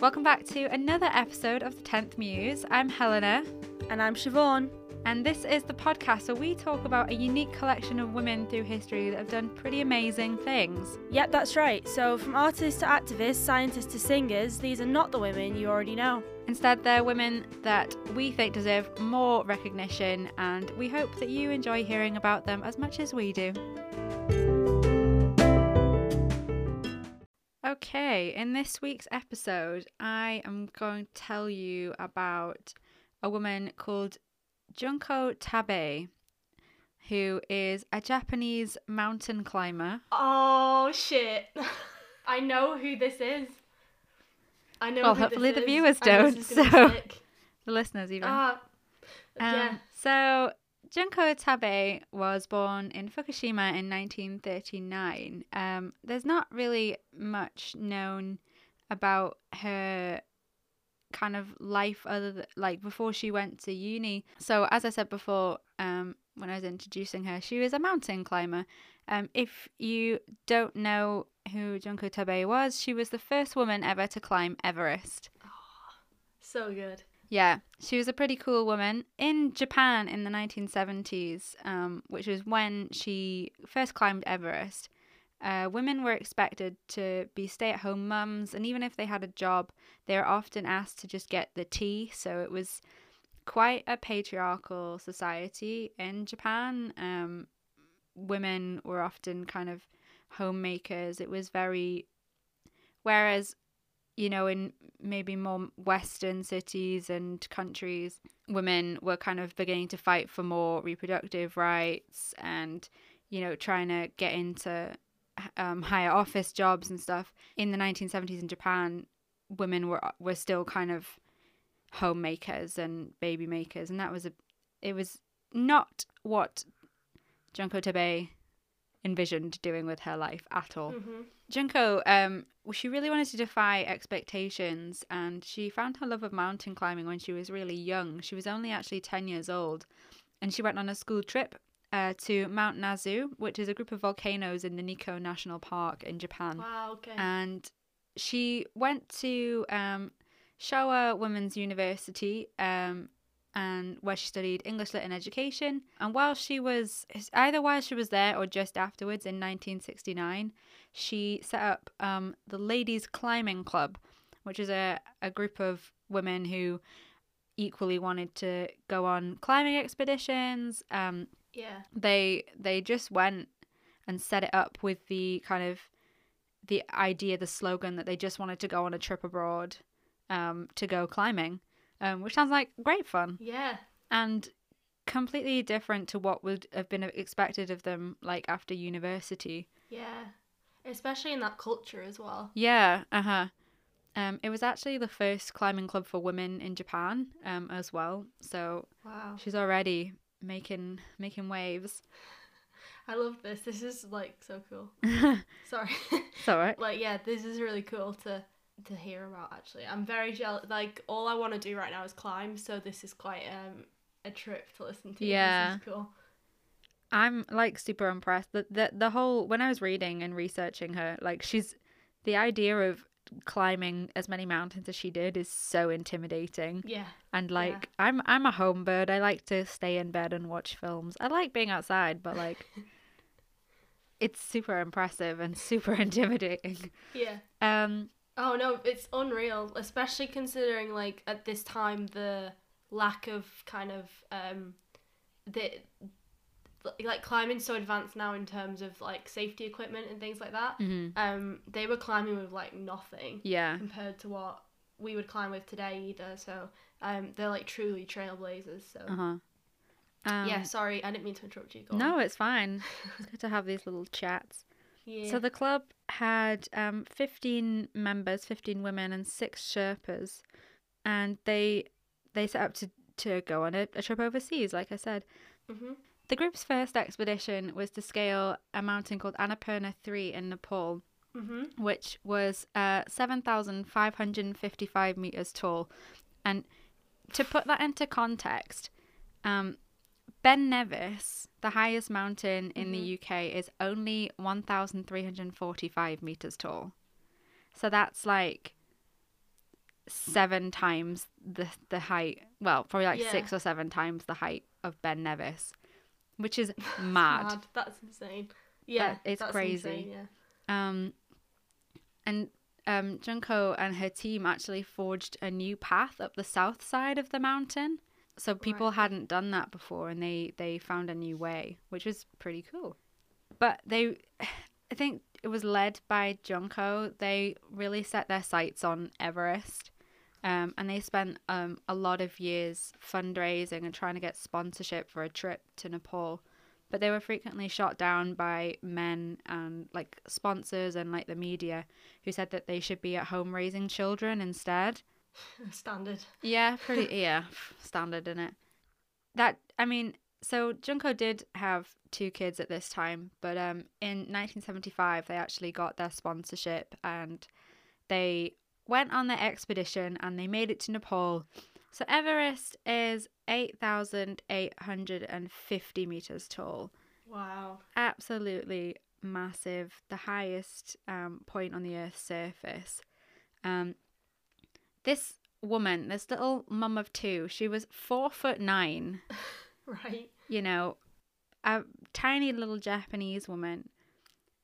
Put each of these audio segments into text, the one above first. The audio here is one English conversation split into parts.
Welcome back to another episode of the 10th Muse. I'm Helena, And I'm Siobhan. and this is the podcast where we talk about a unique collection of women through history that have done pretty amazing things. Yep, that's right. So, from artists to activists, scientists to singers, these are not the women you already know. Instead, they're women that we think deserve more recognition, and we hope that you enjoy hearing about them as much as we do. Okay, in this week's episode, I am going to tell you about a woman called Junko Tabei, who is a Japanese mountain climber. Oh, shit. I know who this is. I know Well, who this hopefully the is. viewers don't, this is gonna so- The listeners, even. Ah, Um, yeah. So Junko Tabei was born in Fukushima in 1939. Um, there's not really much known about her kind of life other than like before she went to uni. So as I said before, um, when I was introducing her, she was a mountain climber. Um, if you don't know who Junko Tabei was, she was the first woman ever to climb Everest. Oh, So good. Yeah, she was a pretty cool woman in Japan in the 1970s, um, which was when she first climbed Everest. Uh, women were expected to be stay at home mums, and even if they had a job, they were often asked to just get the tea. So it was quite a patriarchal society in Japan. Um, women were often kind of homemakers. It was very. Whereas you know, in maybe more Western cities and countries, women were kind of beginning to fight for more reproductive rights and, you know, trying to get into um, higher office jobs and stuff. In the 1970s in Japan, women were were still kind of homemakers and baby makers, and that was a, it was not what Junko Tabei envisioned doing with her life at all. hmm Junko, um, well, she really wanted to defy expectations, and she found her love of mountain climbing when she was really young. She was only actually 10 years old, and she went on a school trip uh, to Mount Nasu, which is a group of volcanoes in the Nikko National Park in Japan. Wow, okay. And she went to um, Showa Women's University, um, and where she studied English Lit and Education. And while she was either while she was there or just afterwards in 1969, she set up um, the Ladies Climbing Club, which is a, a group of women who equally wanted to go on climbing expeditions. Um, yeah. they they just went and set it up with the kind of the idea, the slogan that they just wanted to go on a trip abroad um, to go climbing, um, which sounds like great fun Yeah. and completely different to what would have been expected of them like after university. Yeah. Especially in that culture as well. Yeah, uh huh. Um, it was actually the first climbing club for women in Japan um, as well. So Wow. she's already making making waves. I love this. This is like so cool. it's Sorry. all right. like yeah, this is really cool to to hear about actually. I'm very jealous like all I want to do right now is climb, so this is quite um a trip to listen to. Yeah. This is cool. I'm like super impressed that the the whole when I was reading and researching her, like she's the idea of climbing as many mountains as she did is so intimidating. Yeah. And like I'm I'm a home bird. I like to stay in bed and watch films. I like being outside, but like it's super impressive and super intimidating. Yeah. Um Oh no, it's unreal, especially considering like at this time the lack of kind of um the like climbing so advanced now in terms of like safety equipment and things like that. mhm. Um they were climbing with like nothing yeah. compared to what we would climb with today either. So um they're like truly trailblazers. So Uh-huh. Um, yeah, sorry, I didn't mean to interrupt you. Go on. No, it's fine. It's good to have these little chats. Yeah. So the club had um, 15 members, 15 women, and six Sherpas, and they they set up to, to go on a, a trip overseas, like I said. Mhm. The group's first expedition was to scale a mountain called Annapurna 3 in Nepal, Mhm. which was uh, 7,555 meters tall. And to put that into context, um, Ben Nevis, the highest mountain in the UK, is only 1,345 meters tall. So that's like seven times the the height. Well, probably like Yeah. six or seven times the height of Ben Nevis, which is mad. That's insane. Yeah, it's that's crazy. insane, yeah. Um, and um, Junko and her team actually forged a new path up the south side of the mountain. So people Right. hadn't done that before, and they they found a new way, which was pretty cool. But they, I think it was led by Junko. They really set their sights on Everest. Um, and they spent um, a lot of years fundraising and trying to get sponsorship for a trip to Nepal but they were frequently shot down by men and like sponsors and like the media who said that they should be at home raising children instead. Standard. Yeah, pretty yeah, standard in it. That I mean, so Junko did have two kids at this time, but um in 1975 they actually got their sponsorship and they went on their expedition and they made it to Nepal. So Everest is 8,850 meters tall Wow. absolutely massive, the highest um, point on the Earth's surface. Um, this woman, this little mum of two, she was four foot nine. Right. You know, a tiny little Japanese woman,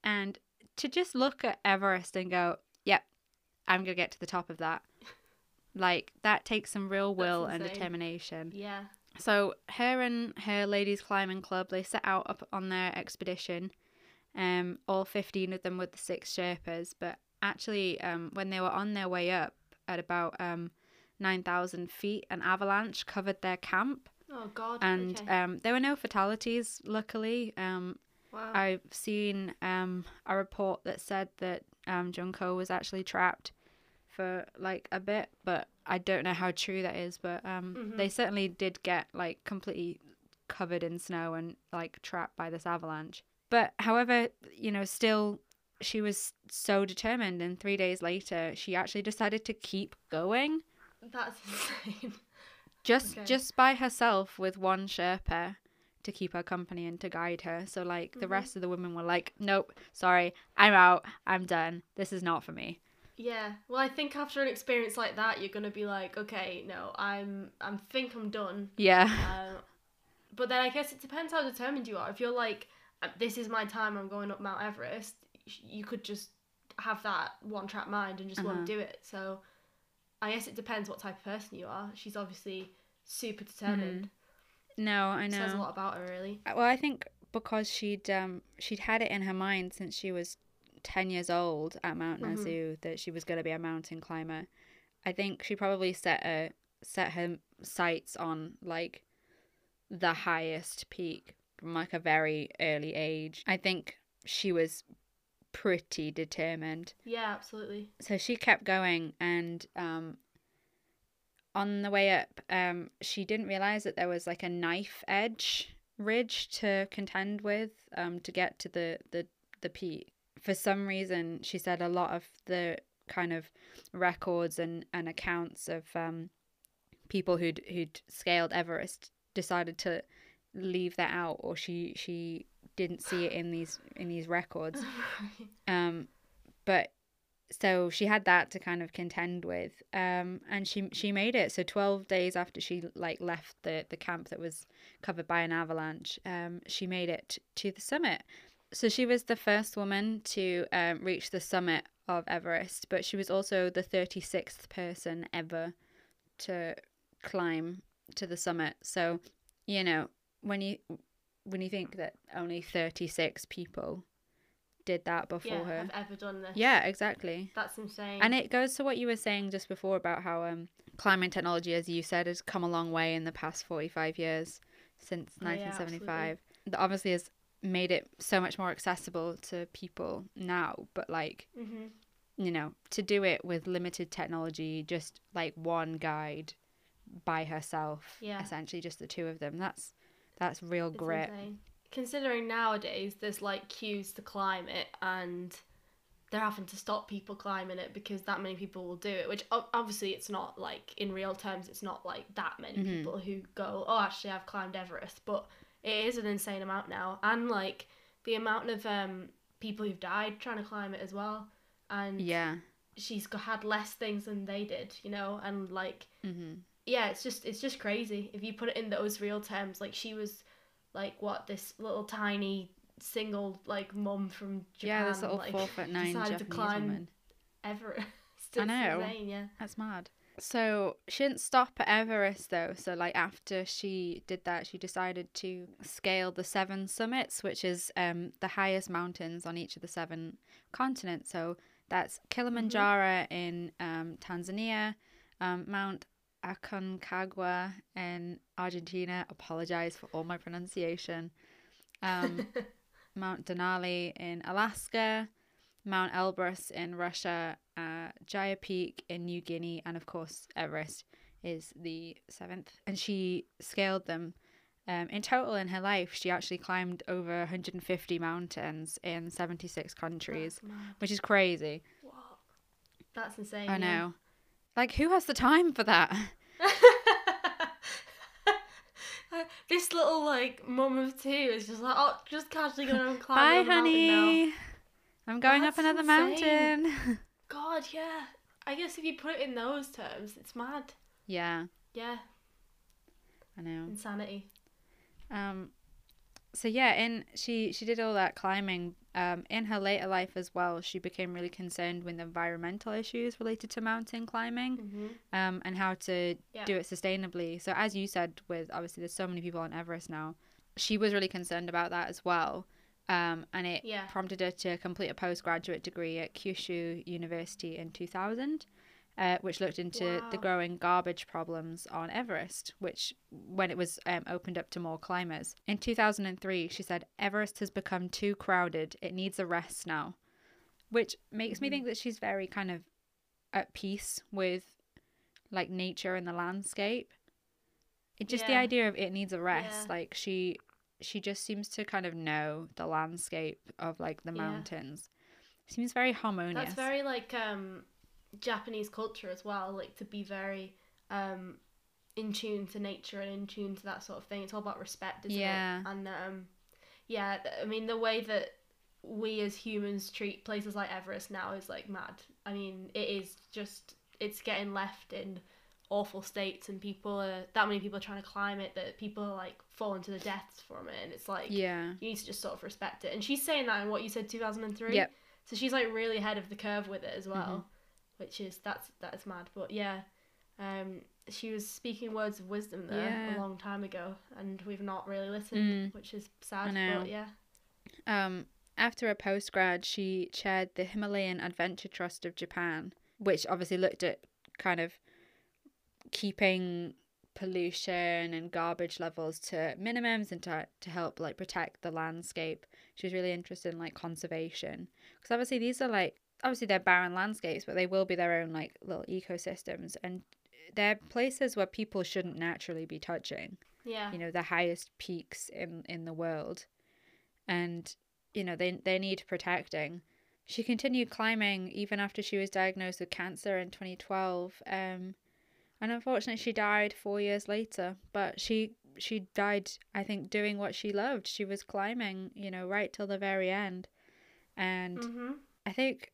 and to just look at Everest and go, "Yep, I'm gonna get to the top of that." Like that takes some real will and determination. Yeah. So her and her ladies climbing club they set out up on their expedition. Um, all fifteen of them with the six Sherpas, but actually, um, when they were on their way up at about um nine thousand feet, an avalanche covered their camp, Oh God. and okay. um, there were no fatalities. Luckily, um, wow. I've seen um a report that said that um Junko was actually trapped for like a bit, but I don't know how true that is. But um, Mhm. they certainly did get like completely covered in snow and like trapped by this avalanche. But however, you know, still she was so determined, and three days later, she actually decided to keep going That's insane. just Okay. just by herself with one Sherpa to keep her company and to guide her. So like the Mhm. rest of the women were like, "Nope, sorry, I'm out. I'm done. This is not for me." Yeah. Well, I think after an experience like that, you're gonna be like, okay, no, I'm, I'm think I'm done. Yeah. Um, but then I guess it depends how determined you are. If you're like, "Uh, this is my time, I'm going up Mount Everest, you could just have that one track mind and just Uh-huh. want to do it. So I guess it depends what type of person you are. She's obviously super determined. No, I know. Says a lot about her, really. Uh, Well, I think because she'd um she'd had it in her mind since she was ten years old at Mount Mhm. Nasu that she was going to be a mountain climber. I think she probably set a set her sights on like the highest peak from like a very early age. I think she was pretty determined. Yeah, absolutely. So she kept going and um on the way up, um, she didn't realize that there was like a knife edge ridge to contend with um, to get to the, the, the peak. For some reason, she said a lot of the kind of records and, and accounts of um, people who'd who'd scaled Everest decided to leave that out, or she she didn't see it in these in these records. Um, but so she had that to kind of contend with, um, and she she made it. So twelve days after she like left the the camp that was covered by an avalanche, um, she made it to the summit. So she was the first woman to um, reach the summit of Everest, but she was also the thirty sixth person ever to climb to the summit. So you know when you when you think that only thirty six people did that before yeah, her. I've ever done this. Yeah, exactly. That's insane. And it goes to what you were saying just before about how um, climbing technology, as you said, has come a long way in the past 45 years since Oh, yeah, 1975. that obviously has made it so much more accessible to people now. But, like, hmm you know, to do it with limited technology, just like one guide by herself, Yeah. essentially just the two of them, that's that's real It's grit. insane. Considering nowadays there's like queues to climb it and they're having to stop people climbing it because that many people will do it, which obviously it's not like in real terms it's not like that many Mhm. people who go, "Oh, actually I've climbed Everest," but it is an insane amount now and like the amount of um people who've died trying to climb it as well. And Yeah. she's had less things than they did, you know, and like Mm-hmm. Yeah, it's just it's just crazy if you put it in those real terms. Like she was like what this little tiny single like mum from Japan. Yeah, this little like, four foot nine decided to Japanese climb woman. Everest. I know. insane, yeah. That's mad. So she didn't stop at Everest though. So like after she did that, she decided to scale the seven summits, which is um the highest mountains on each of the seven continents. So that's Kilimanjaro in um, Tanzania, um, Mount Aconcagua in Argentina. Apologize for all my pronunciation. Um, Mount Denali in Alaska, Mount Elbrus in Russia, uh, Jaya Peak in New Guinea, and of course Everest is the seventh. And she scaled them. Um, in total, in her life, she actually climbed over 150 mountains in 76 countries, which is crazy. What? That's insane. I know. Like, who has the time for that? this little like mum of two is just like, oh, just casually going and Bye, climbing mountain honey. I'm going That's up another insane. mountain. God, yeah. I guess if you put it in those terms, it's mad. yeah, Yeah, I know. insanity. Um, so yeah, in she she did all that climbing. Um, in her later life as well, she became really concerned with environmental issues related to mountain climbing. hmm Um, and how to Yeah. do it sustainably. So as you said, with obviously there's so many people on Everest now, she was really concerned about that as well. Um, and it Yeah. prompted her to complete a postgraduate degree at Kyushu University in 2000, uh, which looked into the growing garbage problems on Everest, which when it was um, opened up to more climbers. In 2003, she said, Everest has become too crowded. It needs a rest now. Which makes me Mhm. think that she's very kind of at peace with like nature and the landscape. It just the idea of it needs a rest. Yeah. Like she she just seems to kind of know the landscape of like the Yeah. mountains. Seems very harmonious. That's very like um Japanese culture as well, like to be very um in tune to nature and in tune to that sort of thing. It's all about respect, isn't Yeah. it? And um yeah, th- I mean the way that we as humans treat places like Everest now is like mad. I mean, it is just it's getting left in awful states and people are that many people are trying to climb it that people are like falling to the deaths from it and it's like yeah. you need to just sort of respect it. And she's saying that in what you said, two thousand and three. Yep. So she's like really ahead of the curve with it as well, Mm-hmm. Which is that's that's mad. But yeah, um, she was speaking words of wisdom there Yeah. a long time ago, and we've not really listened, Mm. which is sad. I know. But yeah, Um, after a postgrad, she chaired the Himalayan Adventure Trust of Japan, which obviously looked at kind of keeping pollution and garbage levels to minimums and to, to help like protect the landscape. She was really interested in like conservation because obviously these are like obviously they're barren landscapes, but they will be their own like little ecosystems and they're places where people shouldn't naturally be touching. Yeah, you know the highest peaks in in the world. And you know they they need protecting. She continued climbing even after she was diagnosed with cancer in 2012 um and unfortunately she died 4 years later but she she died i think doing what she loved. She was climbing you know right till the very end. And mm-hmm. I think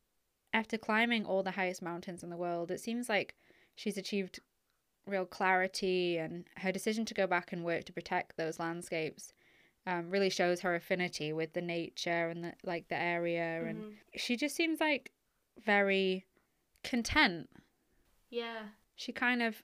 after climbing all the highest mountains in the world, it seems like she's achieved real clarity, and her decision to go back and work to protect those landscapes um, really shows her affinity with the nature and the like the area, and Mhm. she just seems like very content. yeah, She kind of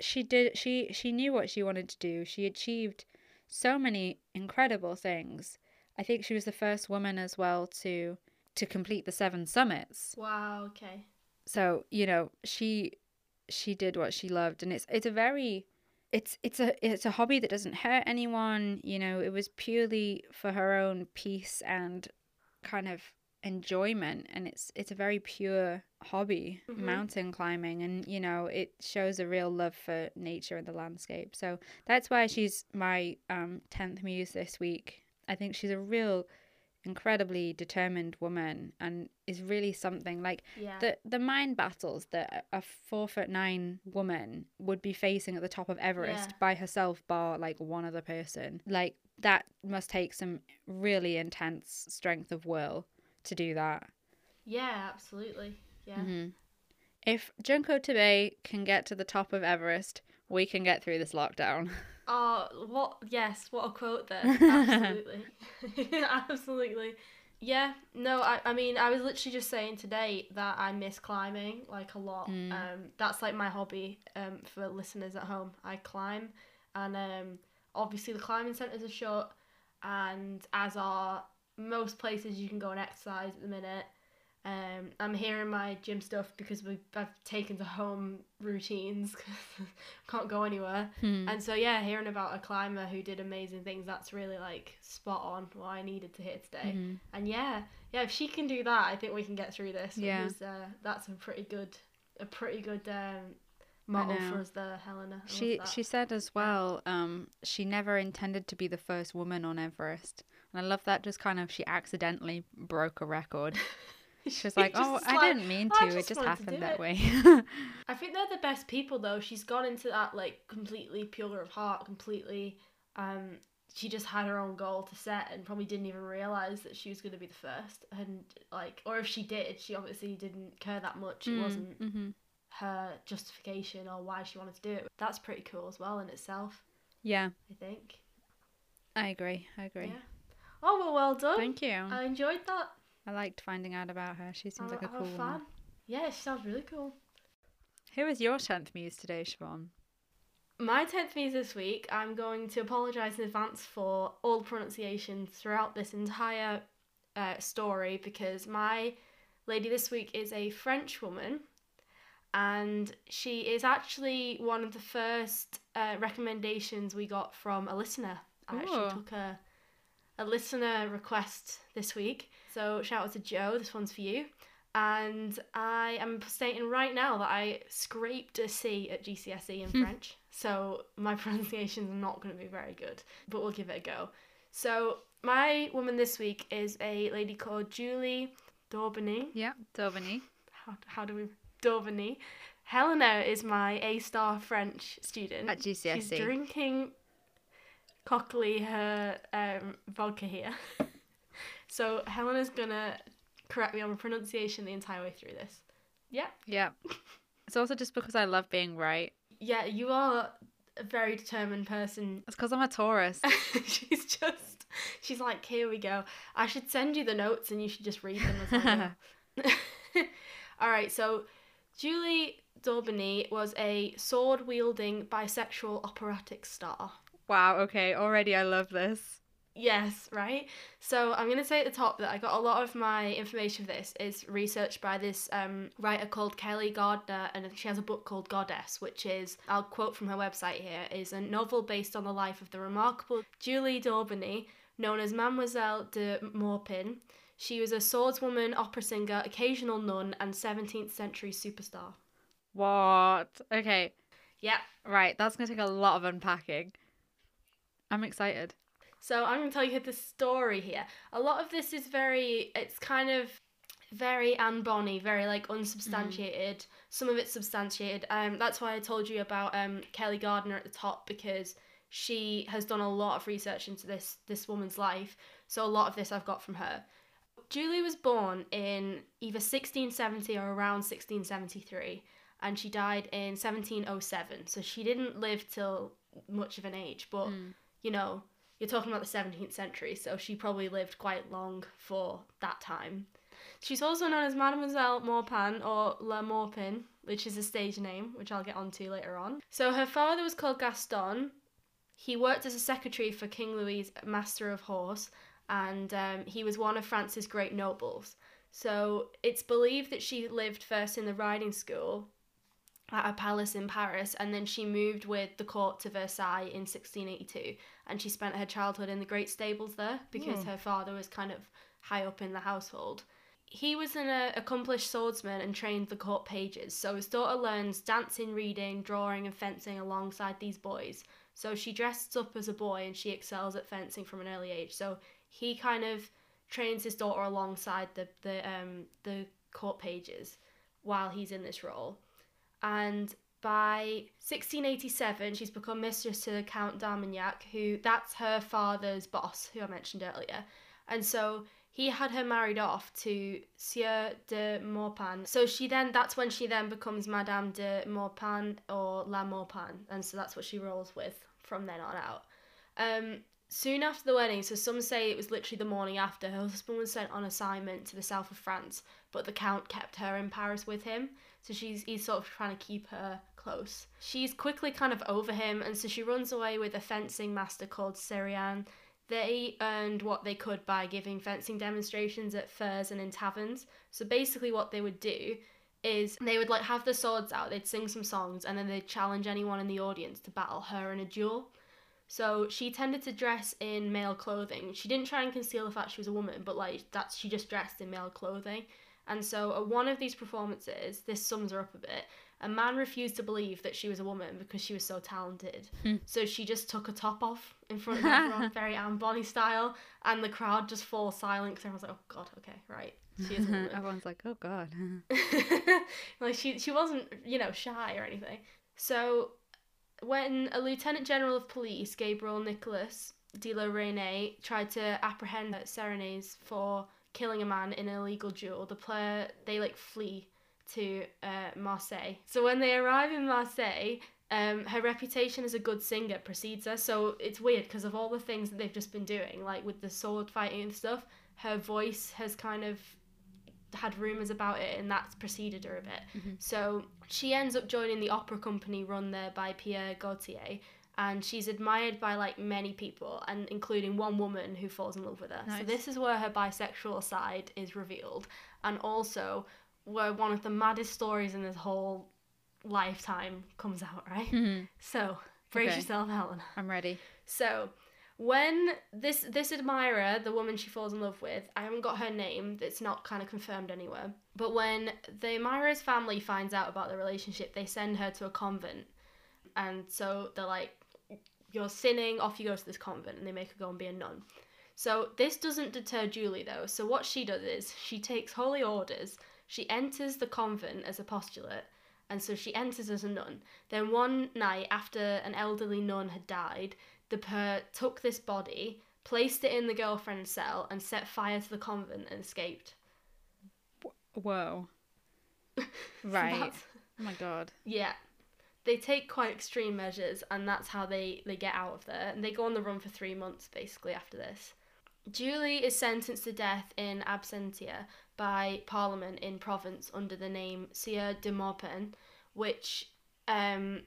she did she she knew what she wanted to do. She achieved so many incredible things. I think she was the first woman as well to to complete the seven summits. wow, okay, So, you know, she she did what she loved and it's it's a very it's it's a it's a hobby that doesn't hurt anyone, you know, it was purely for her own peace and kind of enjoyment and it's it's a very pure hobby Mhm. mountain climbing and you know it shows a real love for nature and the landscape so that's why she's my um 10th muse this week i think she's a real incredibly determined woman and is really something like yeah, the the mind battles that a four foot nine woman would be facing at the top of Everest Yeah. by herself, bar like one other person. Like that must take some really intense strength of will to do that. yeah, absolutely. Yeah. Mhm. If Junko Tabei can get to the top of Everest, we can get through this lockdown. Oh, what? Yes, what a quote there. Absolutely. Absolutely. Yeah, no, I, I mean, I was literally just saying today that I miss climbing like a lot. Mm. Um, that's like my hobby um, for listeners at home. I climb, and um, obviously the climbing centres are shut, and as are most places you can go and exercise at the minute. Um, I'm here in my gym stuff because we've I've taken to home routines can't go anywhere. Hmm. And so yeah, hearing about a climber who did amazing things, that's really like spot on what I needed to hear today. Mhm. And yeah, yeah, if she can do that, I think we can get through this. Yeah. Uh, that's a pretty good, a pretty good um, know. for us there, Helena. I She she said as well, um, she never intended to be the first woman on Everest. And I love that just kind of she accidentally broke a record. She was like, "Oh, was I didn't mean "I to. It just just to happened that it." way." I think they're the best people though. She's gone into that like completely pure of heart, completely. Um, she just had her own goal to set and probably didn't even realize that she was going to be the first. And like, or if she did, she obviously didn't care that much. It wasn't hmm her justification or why she wanted to do it. That's pretty cool as well in itself. Yeah, I think. I agree. I agree. Yeah. Oh well, well done. Thank you. I enjoyed that. I liked finding out about her. She seems I'm, like a I'm cool a woman. fan. Yeah, she sounds really cool. Who is your tenth muse today, Siobhan? My 10th muse this week, I'm going to apologise in advance for all the pronunciations throughout this entire uh, story because my lady this week is a French woman and she is actually one of the first uh, recommendations we got from a listener. I actually took a, a listener request this week. So shout out to Joe, this one's for you. And I am stating right now that I scraped a C at GCSE in French. So my pronunciation's not going to be very good, but we'll give it a go. So my woman this week is a lady called Julie d'Aubigny. Yeah, d'Aubigny. How, how do we d'Aubigny? Helena is my A star French student. At She's GCSE. drinking cockily her um, vodka here. so Helena's gonna correct me on the pronunciation the entire way through this. Yeah. Yeah. It's also just because I love being right. Yeah, you are a very determined person. It's because I'm a Taurus. she's just she's like, here we go. I should send you the notes and you should just read them as I go. All right, so Julie d'Aubigny was a sword wielding bisexual operatic star. wow. Okay. Already, I love this. Yes, right. So I'm gonna say at the top that I got a lot of my information for this is researched by this um, writer called Kelly Gardiner, and she has a book called Goddess, which is I'll quote from her website here is a novel based on the life of the remarkable Julie d'Aubigny, known as Mademoiselle de Maupin. She was a swordswoman, opera singer, occasional nun, and 17th century superstar. What? Okay. Yeah. Right. That's gonna take a lot of unpacking. I'm excited. So I'm going to tell you the story here. A lot of this is very, it's kind of very Anne Bonny, very like unsubstantiated. Some of it's substantiated. Um, that's why I told you about um Kelly Gardiner at the top because she has done a lot of research into this this woman's life. So a lot of this I've got from her. Julie was born in either 1670 or around 1673, and she died in 1707. So she didn't live till much of an age, but Mm. you know, you're talking about the 17th century, so she probably lived quite long for that time. She's also known as Mademoiselle Maupin or La Maupin, which is a stage name, which I'll get onto later on. So her father was called Gaston. He worked as a secretary for King Louis, Master of Horse, and um, he was one of France's great nobles. So it's believed that she lived first in the riding school at a palace in Paris, and then she moved with the court to Versailles in 1682, and she spent her childhood in the great stables there because Oh. her father was kind of high up in the household. He was an uh, accomplished swordsman and trained the court pages, so his daughter learns dancing, reading, drawing, and fencing alongside these boys. So she dresses up as a boy and she excels at fencing from an early age. So he kind of trains his daughter alongside the the um the court pages while he's in this role. And by 1687, she's become mistress to the Count d'Armagnac, who that's her father's boss, who I mentioned earlier. And so he had her married off to Sieur de Maupin. So she then that's when she then becomes Madame de Maupin or La Maupin, and so that's what she rolls with from then on out. Um, soon after the wedding, so some say it was literally the morning after, her husband was sent on assignment to the south of France, but the Count kept her in Paris with him. So she's he's sort of trying to keep her close. She's quickly kind of over him, and so she runs away with a fencing master called Serian. They earned what they could by giving fencing demonstrations at fairs and in taverns. So basically, what they would do is they would like have the swords out, they'd sing some songs, and then they'd challenge anyone in the audience to battle her in a duel. So she tended to dress in male clothing. She didn't try and conceal the fact she was a woman, but like that she just dressed in male clothing. And so at one of these performances, this sums her up a bit. A man refused to believe that she was a woman because she was so talented. Hmm. So she just took a top off in front of everyone, very Anne Bonny style, and the crowd just falls silent because everyone's like, "Oh God, okay, right, she is a woman." Everyone's like, oh god. like she she wasn't you know shy or anything. So when a lieutenant general of police, Gabriel Nicholas de la tried to apprehend Sérannes for killing a man in an illegal duel, the player they like flee to uh, Marseille. So when they arrive in Marseille. Um, her reputation as a good singer precedes her, so it's weird because of all the things that they've just been doing, like with the sword fighting and stuff. Her voice has kind of had rumors about it and that's preceded her a bit. Mhm. So she ends up joining the opera company run there by Pierre Gaultier and she's admired by like many people and including one woman who falls in love with her. So this is where her bisexual side is revealed and also where one of the maddest stories in this whole lifetime comes out, right? Mhm. So brace Okay. yourself, Helen. I'm ready. So, when this this admirer, the woman she falls in love with, I haven't got her name. It's not kind of confirmed anywhere. But when the admirer's family finds out about the relationship, they send her to a convent, and so they're like, "You're sinning. Off you go to this convent," and they make her go and be a nun. So this doesn't deter Julie though. So what she does is she takes holy orders. She enters the convent as a postulate, and so she enters as a nun. Then one night after an elderly nun had died, the pair took this body, placed it in the girlfriend's cell, and set fire to the convent and escaped. Whoa. Right. Oh my god. yeah. They take quite extreme measures, and that's how they, they get out of there. And they go on the run for three months, basically, after this. Julie is sentenced to death in absentia by Parliament in Provence under the name Sieur de Maupin, which, um,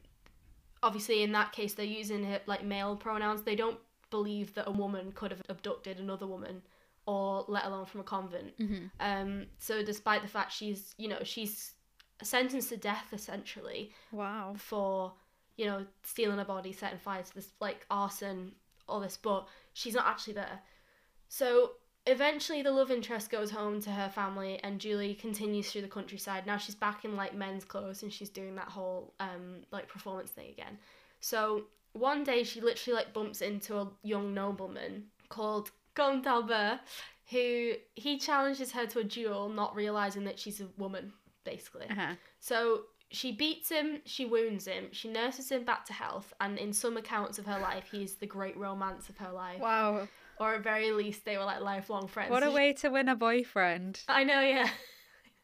obviously, in that case, they're using it like male pronouns. They don't believe that a woman could have abducted another woman, or let alone from a convent. hmm Um, so despite the fact she's, you know, she's sentenced to death essentially Wow. for, you know, stealing a body, setting fire to this like arson, all this, but she's not actually there. So eventually the love interest goes home to her family and Julie continues through the countryside. Now she's back in like men's clothes and she's doing that whole um like performance thing again. So one day she literally like bumps into a young nobleman called Comte Albert who he challenges her to a duel not realizing that she's a woman basically. Uh-huh. So she beats him, she wounds him, she nurses him back to health, and in some accounts of her life, he's the great romance of her life. Wow. Or at very least, they were like lifelong friends. What a way to win a boyfriend. I know, yeah.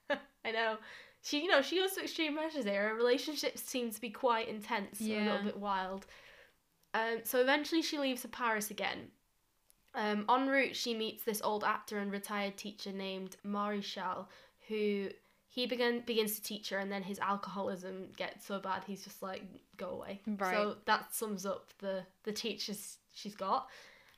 I know. She, you know, she goes to extreme measures here. Her relationships seem to be quite intense, and a little bit wild. Um, so eventually, she leaves for Paris again. Um, en route, she meets this old actor and retired teacher named Marichal, who he began begins to teach her, and then his alcoholism gets so bad he's just like, go away. Right. So that sums up the the teachers she's got.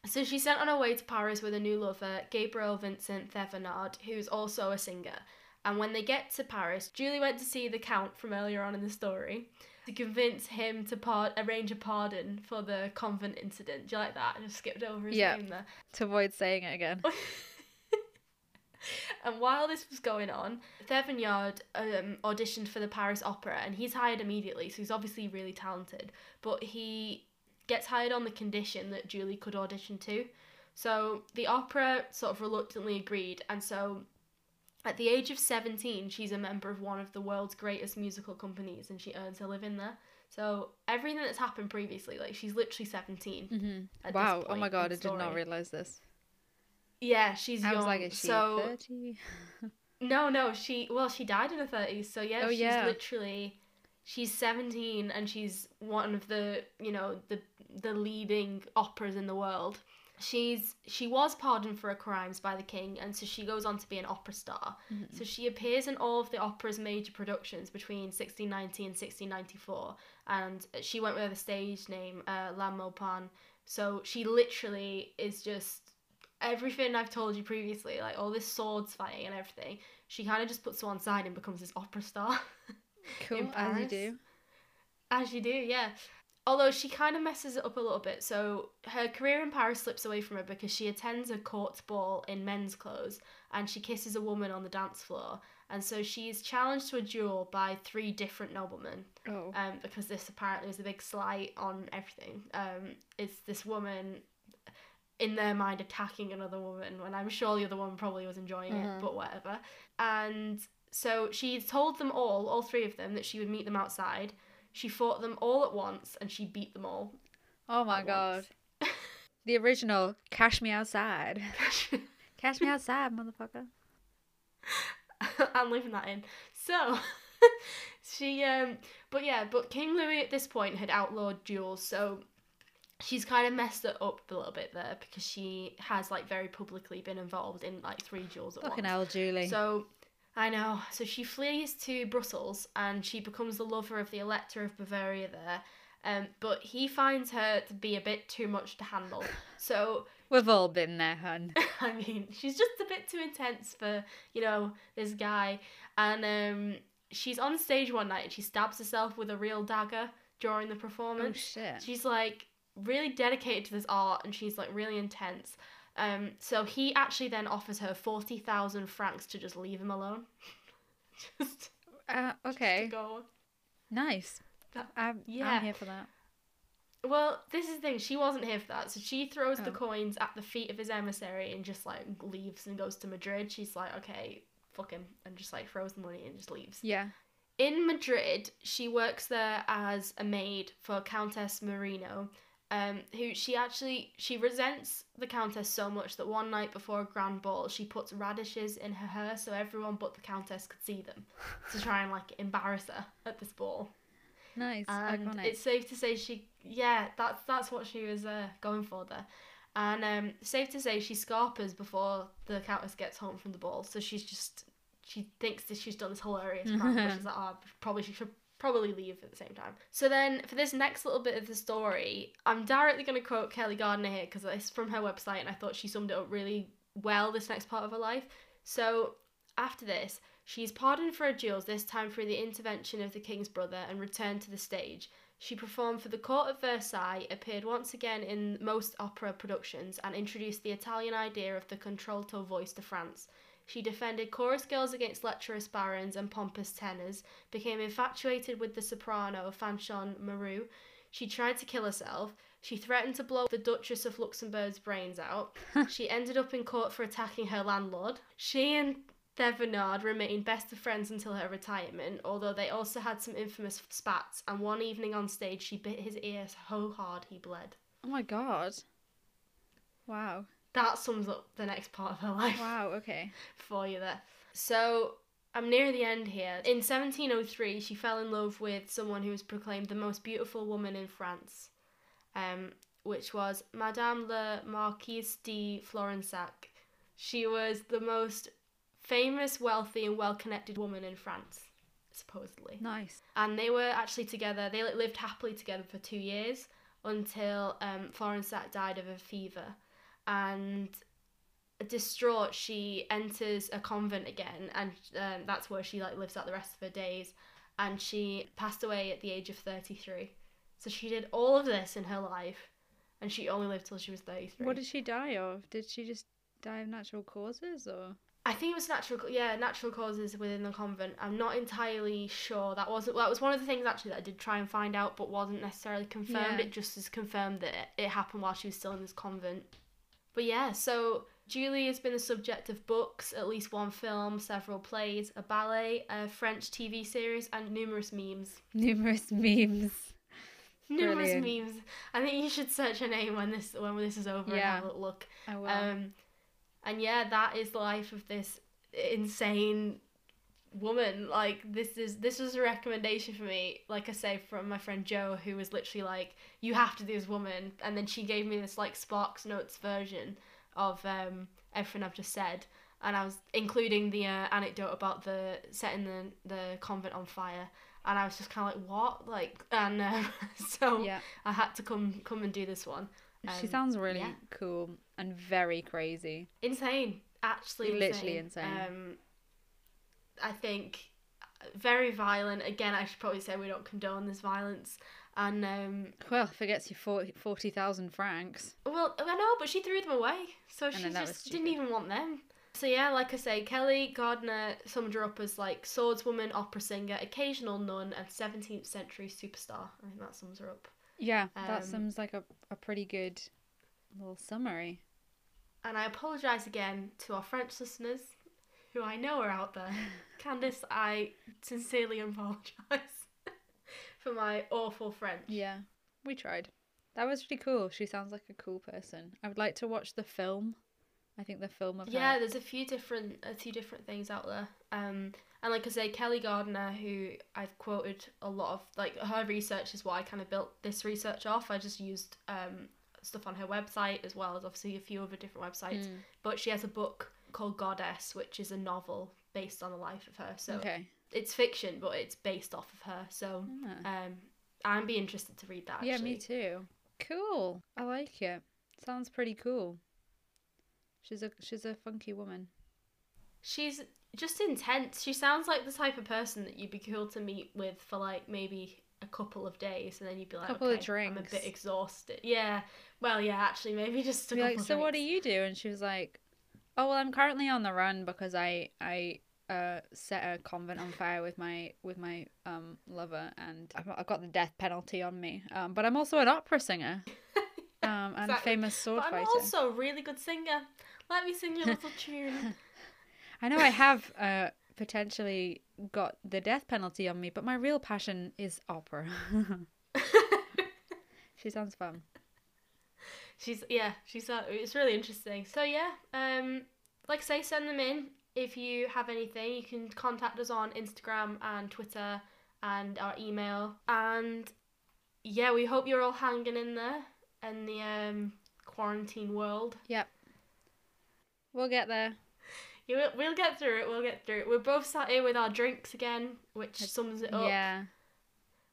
So she's sent on her way to Paris with a new lover, Gabriel Vincent Thevenard, who's also a singer. And when they get to Paris, Julie went to see the Count from earlier on in the story to convince him to part arrange a pardon for the convent incident. Do you like that? I just skipped over his Yeah. name there. To avoid saying it again. And while this was going on, Thevenard um, auditioned for the Paris Opera, and he's hired immediately, so he's obviously really talented. But he gets hired on the condition that Julie could audition too. So the opera sort of reluctantly agreed, and so at the age of 17, she's a member of one of the world's greatest musical companies, and she earns her living there. So everything that's happened previously, like she's literally 17. hmm at this Wow. Oh my god, I did not realize this. Yeah, she's I young. was like, is she so 30? no, no, she well, she died in her thirties. So yeah, Oh, she's yeah. literally she's seventeen and she's one of the you know the the leading operas in the world. She's she was pardoned for her crimes by the king, and so she goes on to be an opera star. Mm-hmm. So she appears in all of the opera's major productions between 1690 and 1694, and she went with the stage name uh, La Maupin. So she literally is just everything I've told you previously, like all this swords fighting and everything. She kind of just puts to one side and becomes this opera star. Cool, as you do. As you do, yeah. Although she kind of messes it up a little bit. So her career in Paris slips away from her because she attends a court ball in men's clothes and she kisses a woman on the dance floor. And so she is challenged to a duel by three different noblemen Oh. um, because this apparently was a big slight on everything. Um, it's this woman in their mind attacking another woman when I'm sure the other one probably was enjoying Mhm. it, but whatever. And so she told them all, all three of them, that she would meet them outside. She fought them all at once and she beat them all. oh my god. The original Cash Me Outside. Cash Me Outside, motherfucker. I'm leaving that in. So she um but yeah, but King Louis at this point had outlawed duels, so she's kind of messed it up a little bit there because she has like very publicly been involved in like three duels at Fucking once. hell, Julie. So I know. So she flees to Brussels and she becomes the lover of the Elector of Bavaria there. Um, but he finds her to be a bit too much to handle. So We've all been there, hun. I mean, she's just a bit too intense for, you know, this guy. And um, she's on stage one night and she stabs herself with a real dagger during the performance. Oh shit. She's like really dedicated to this art and she's like really intense. Um, so he actually then offers her 40,000 francs to just leave him alone. just, Uh, just okay. to go. Nice. That- I'm, yeah. I'm here for that. Well, this is the thing. She wasn't here for that. So she throws the Oh. coins at the feet of his emissary and just like leaves and goes to Madrid. She's like, okay, fuck him, and just like throws the money and just leaves. Yeah. In Madrid, she works there as a maid for Countess Marino, um, who she actually she resents the Countess so much that one night before a grand ball, she puts radishes in her hair so everyone but the Countess could see them to try and like embarrass her at this ball. Nice. And Iconic. it's safe to say she, yeah, that's that's what she was uh, going for there. And um, safe to say she scarpers before the countess gets home from the ball, so she's just she thinks that she's done this hilarious prank, but she's like, oh, probably she should probably leave at the same time. So then for this next little bit of the story, I'm directly going to quote Kelly Gardiner here because it's from her website, and I thought she summed it up really well. This next part of her life. So after this, she's pardoned for her duels, this time through the intervention of the king's brother, and returned to the stage. She performed for the court of Versailles, appeared once again in most opera productions, and introduced the Italian idea of the contralto voice to France. She defended chorus girls against lecherous barons and pompous tenors, became infatuated with the soprano Fanchon Moreau. She tried to kill herself. She threatened to blow the Duchess of Luxembourg's brains out. she ended up in court for attacking her landlord. She and Thevenard remained best of friends until her retirement, although they also had some infamous spats, and one evening on stage she bit his ear so hard he bled. oh my god. Wow. That sums up the next part of her life Wow. Okay. for you there. So I'm near the end here. In 1703, she fell in love with someone who was proclaimed the most beautiful woman in France, um, which was Madame la Marquise de Florensac. She was the most famous, wealthy, and well-connected woman in France, supposedly. Nice. And they were actually together. They lived happily together for two years until um, Florensac died of a fever, and distraught, she enters a convent again, and um, that's where she like lives out the rest of her days. And she passed away at the age of thirty three. So she did all of this in her life, and she only lived till she was thirty three. What did she die of? Did she just die of natural causes or? I think it was natural, yeah, natural causes within the convent. I'm not entirely sure. That wasn't. That was one of the things actually that I did try and find out, but wasn't necessarily confirmed. Yeah. It just is confirmed that it, it happened while she was still in this convent. But yeah, so Julie has been the subject of books, at least one film, several plays, a ballet, a French TV series, and numerous memes. Numerous memes. Numerous Brilliant. memes. I think you should search her name when this when this is over Yeah. and have a look. I will. Um, and yeah, that is the life of this insane woman. Like this is this was a recommendation for me. Like I say, from my friend Joe, who was literally like, "You have to do this woman," and then she gave me this like Sparks Notes version of um, everything I've just said, and I was including the uh, anecdote about the setting the the convent on fire. And I was just kind of like, what? Like, and uh, so Yeah. I had to come come and do this one. she Um, sounds really yeah. cool and very crazy. insane actually Literally insane. insane. I think very violent. Again i should probably say we don't condone this violence. And um Well, forgets you 40 40,000 francs. well i know but she threw them away. So she that just didn't even want them. So yeah like i say Kelly Gardiner summed her up as like swordswoman opera singer occasional nun and 17th century superstar. I think that sums her up. Yeah, that Um, seems like a, a pretty good little summary. and i apologize again to our french listeners who i know are out there Candice, I sincerely apologise for my awful French. Yeah, we tried. That was really cool. She sounds like a cool person. I would like to watch the film. I think the film of Yeah, her. there's a few different a few different things out there. Um, and like I say, Kelly Gardiner, who I've quoted a lot of, like her research is what I kind of built this research off. I just used um stuff on her website as well as obviously a few other different websites. Mm, But she has a book called Goddess, which is a novel based on the life of her. So okay. it's fiction, but it's based off of her. So Ah. um, I'd be interested to read that. Yeah, Actually. me too. Cool. I like it. Sounds pretty cool. She's a she's a funky woman. She's just intense. She sounds like the type of person that you'd be cool to meet with for like maybe a couple of days, and then you'd be like, Couple of okay, I'm a bit exhausted. Yeah. Well, yeah, actually, maybe just a Be couple like, so what do you do? And she was like, oh well, I'm currently on the run because I I uh set a convent on fire with my with my um lover, and I've, I've got the death penalty on me. Um, but I'm also an opera singer. Um, and Exactly. famous sword But I'm fighter. also a really good singer. Let me sing you a little tune. I know I have uh, potentially got the death penalty on me, but my real passion is opera. she sounds fun. She's yeah, she's uh, it's really interesting. So yeah, um, like I say, send them in if you have anything. You can contact us on Instagram and Twitter and our email. And yeah, we hope you're all hanging in there in the um quarantine world. Yep. We'll get there. You will, we'll get through it. We'll get through it. We're both sat here with our drinks again, which sums it up. Yeah.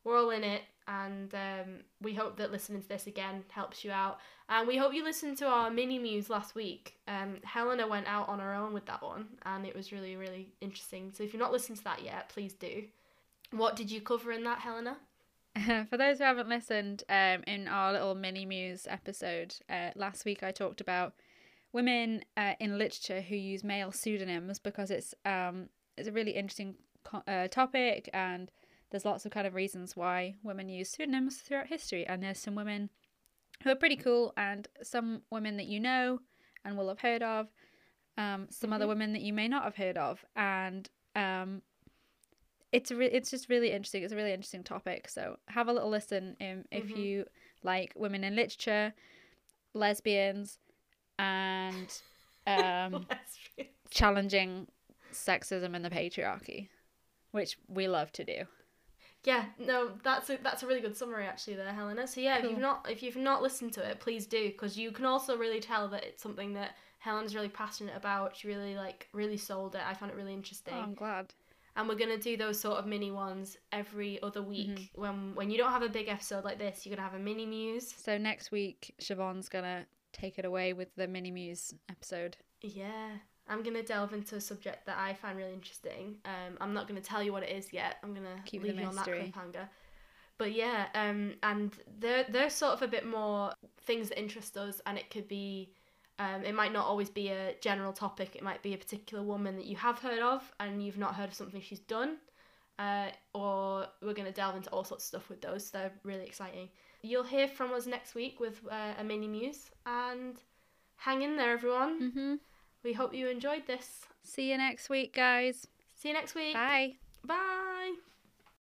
We're all in it, and um, we hope that listening to this again helps you out. And we hope you listened to our mini muse last week. Um, Helena went out on her own with that one, and it was really, really interesting. So if you've not listened to that yet, please do. What did you cover in that, Helena? For those who haven't listened, um, in our little mini muse episode uh, last week, I talked about women uh, in literature who use male pseudonyms because it's um it's a really interesting co- uh, topic and there's lots of kind of reasons why women use pseudonyms throughout history and there's some women who are pretty cool and some women that you know and will have heard of um some other Mhm. women that you may not have heard of and um it's re- it's just really interesting it's a really interesting topic so have a little listen um, if Mhm. you like women in literature lesbians and um challenging sexism and the patriarchy, which we love to do. Yeah, no, that's a that's a really good summary actually there, Helena. So yeah, if you've not if you've not listened to it, please do because you can also really tell that it's something that Helena's really passionate about. She really like really sold it. I found it really interesting. Oh, I'm glad. and we're gonna do those sort of mini ones every other week. Mm-hmm. When when you don't have a big episode like this, you're gonna have a mini muse. So next week, Siobhan's gonna take it away with the mini muse episode. Yeah, I'm gonna delve into a subject that I find really interesting. Um, I'm not gonna tell you what it is yet. I'm gonna Keep leave you on that cliffhanger. But yeah, um, and they're they're sort of a bit more things that interest us, and it could be. Um, it might not always be a general topic. It might be a particular woman that you have heard of and you've not heard of something she's done. Uh, or we're going to delve into all sorts of stuff with those. They're really exciting. You'll hear from us next week with uh, a mini muse. And hang in there, everyone. Mm-hmm. We hope you enjoyed this. See you next week, guys. See you next week. Bye. Bye.